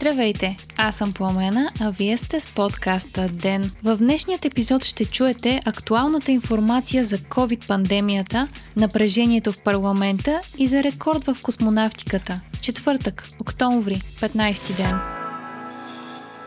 Здравейте, аз съм Пламена, а вие сте с подкаста ДЕН. В днешният епизод ще чуете актуалната информация за COVID-пандемията, напрежението в парламента и за рекорд в космонавтиката. Четвъртък, октомври, 15 ден.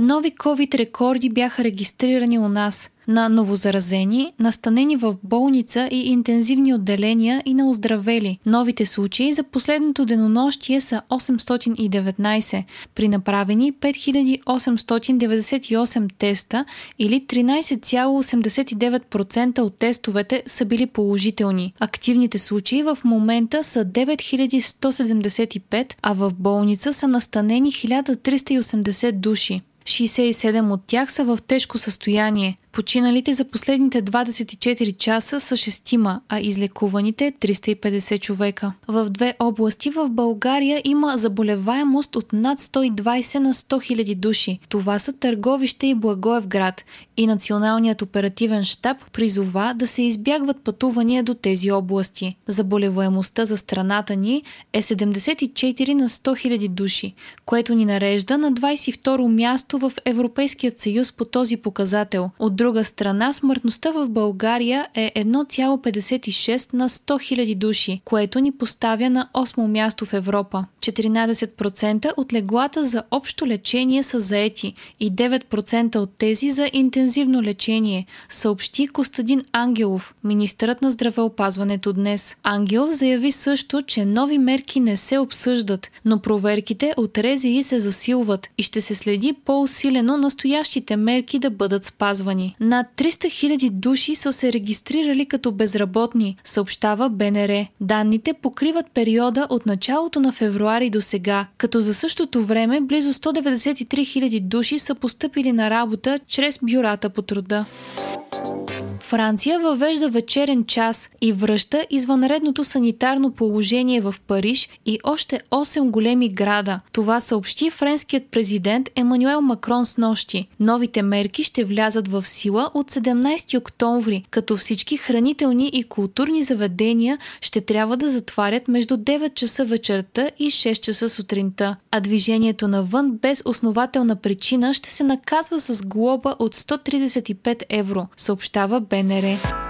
Нови COVID рекорди бяха регистрирани у нас на новозаразени, настанени в болница и интензивни отделения и на оздравели. Новите случаи за последното денонощие са 819, при направени 5898 теста или 13,89% от тестовете са били положителни. Активните случаи в момента са 9175, а в болница са настанени 1380 души. 67 от тях са в тежко състояние. Починалите за последните 24 часа са шестима, а излекуваните 350 човека. В две области в България има заболеваемост от над 120 на 100 000 души. Това са Търговище и Благоевград. И Националният оперативен штаб призова да се избягват пътувания до тези области. Заболеваемостта за страната ни е 74 на 100 000 души, което ни нарежда на 22 място в Европейският съюз по този показател. От друга страна, смъртността в България е 1,56 на 100 000 души, което ни поставя на 8 място в Европа. 14% от леглата за общо лечение са заети и 9% от тези за интензивно лечение, съобщи Костадин Ангелов, министърът на здравеопазването днес. Ангелов заяви също, че нови мерки не се обсъждат, но проверките от РЗИ се засилват и ще се следи по-усилено настоящите мерки да бъдат спазвани. Над 300 000 души са се регистрирали като безработни, съобщава БНР. Данните покриват периода от началото на февруари до сега, като за същото време близо 193 000 души са поступили на работа чрез бюрата по труда. Франция въвежда вечерен час и връща извънредното санитарно положение в Париж и още 8 големи града. Това съобщи френският президент Емануел Макрон с нощи. Новите мерки ще влязат в сила от 17 октомври, като всички хранителни и културни заведения ще трябва да затварят между 9 часа вечерта и 6 часа сутринта, а движението навън без основателна причина ще се наказва с глоба от 135 евро, съобщава БНР.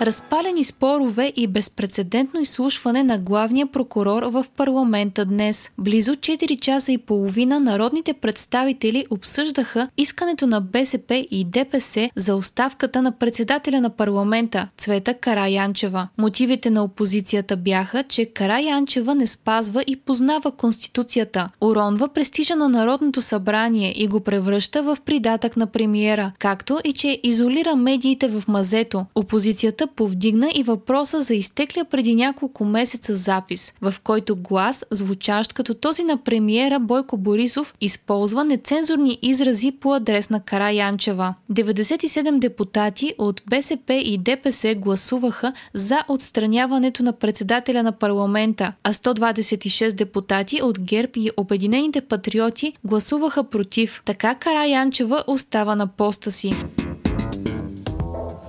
Разпалени спорове и безпредседентно изслушване на главния прокурор в парламента днес. Близо 4 часа и половина народните представители обсъждаха искането на БСП и ДПС за оставката на председателя на парламента Цвета Караянчева. Мотивите на опозицията бяха, че Караянчева не спазва и познава Конституцията, уронва престижа на Народното събрание и го превръща в придатък на премиера, както и че изолира медиите в мазето. Опозицията повдигна и въпроса за изтеклия преди няколко месеца запис, в който глас, звучащ като този на премиера Бойко Борисов, използва нецензурни изрази по адрес на Кара Янчева. 97 депутати от БСП и ДПС гласуваха за отстраняването на председателя на парламента, а 126 депутати от ГЕРБ и Обединените патриоти гласуваха против. Така Кара Янчева остава на поста си.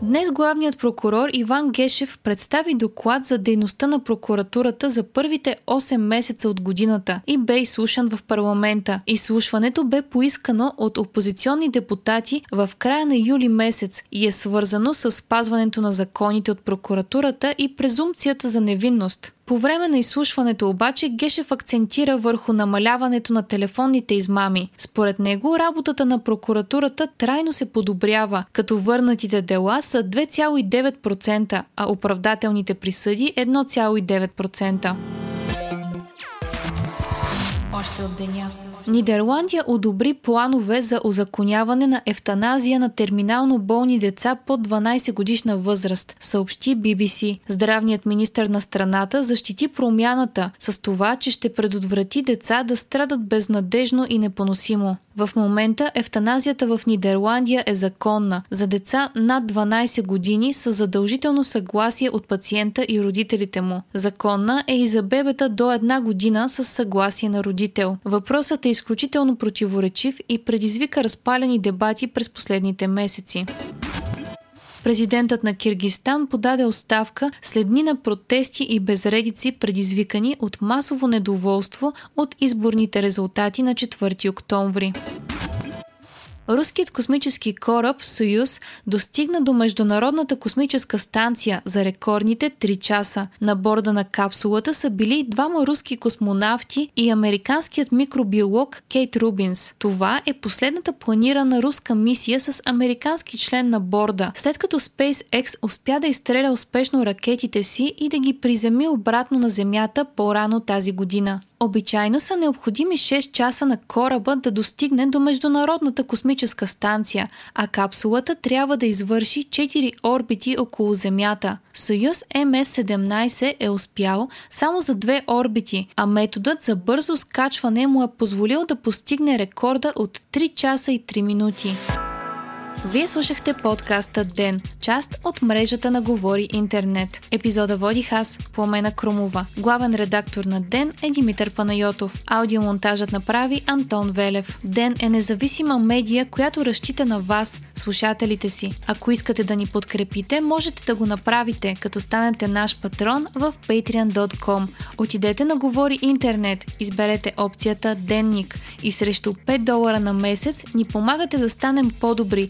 Днес главният прокурор Иван Гешев представи доклад за дейността на прокуратурата за първите 8 месеца от годината и бе изслушан в парламента. Изслушването бе поискано от опозиционни депутати в края на юли месец и е свързано с спазването на законите от прокуратурата и презумпцията за невинност. По време на изслушването обаче Гешев акцентира върху намаляването на телефонните измами. Според него работата на прокуратурата трайно се подобрява, като върнатите дела са 2,9%, а оправдателните присъди 1,9%. Още от деня. Нидерландия одобри планове за озаконяване на ефтаназия на терминално болни деца под 12 годишна възраст, съобщи BBC. Здравният министр на страната защити промяната с това, че ще предотврати деца да страдат безнадежно и непоносимо. В момента ефтаназията в Нидерландия е законна. За деца над 12 години с задължително съгласие от пациента и родителите му. Законна е и за бебета до една година с съгласие на родител. Въпросът е изключително противоречив и предизвика разпалени дебати през последните месеци. Президентът на Киргистан подаде оставка след дни на протести и безредици, предизвикани от масово недоволство от изборните резултати на 4 октомври. Руският космически кораб Союз достигна до Международната космическа станция за рекордните 3 часа. На борда на капсулата са били двама руски космонавти и американският микробиолог Кейт Рубинс. Това е последната планирана руска мисия с американски член на борда, след като SpaceX успя да изстреля успешно ракетите си и да ги приземи обратно на Земята по-рано тази година. Обичайно са необходими 6 часа на кораба да достигне до Международната космическа станция, а капсулата трябва да извърши 4 орбити около Земята. Союз МС-17 е успял само за две орбити, а методът за бързо скачване му е позволил да постигне рекорда от 3 часа и 3 минути. Вие слушахте подкаста Ден, част от мрежата на Говори Интернет. Епизода водих аз, Пламена Крумова. Главен редактор на Ден е Димитър Панайотов. Аудиомонтажът направи Антон Велев. Ден е независима медия, която разчита на вас, слушателите си. Ако искате да ни подкрепите, можете да го направите, като станете наш патрон в patreon.com. Отидете на Говори Интернет, изберете опцията Денник и срещу 5 долара на месец ни помагате да станем по-добри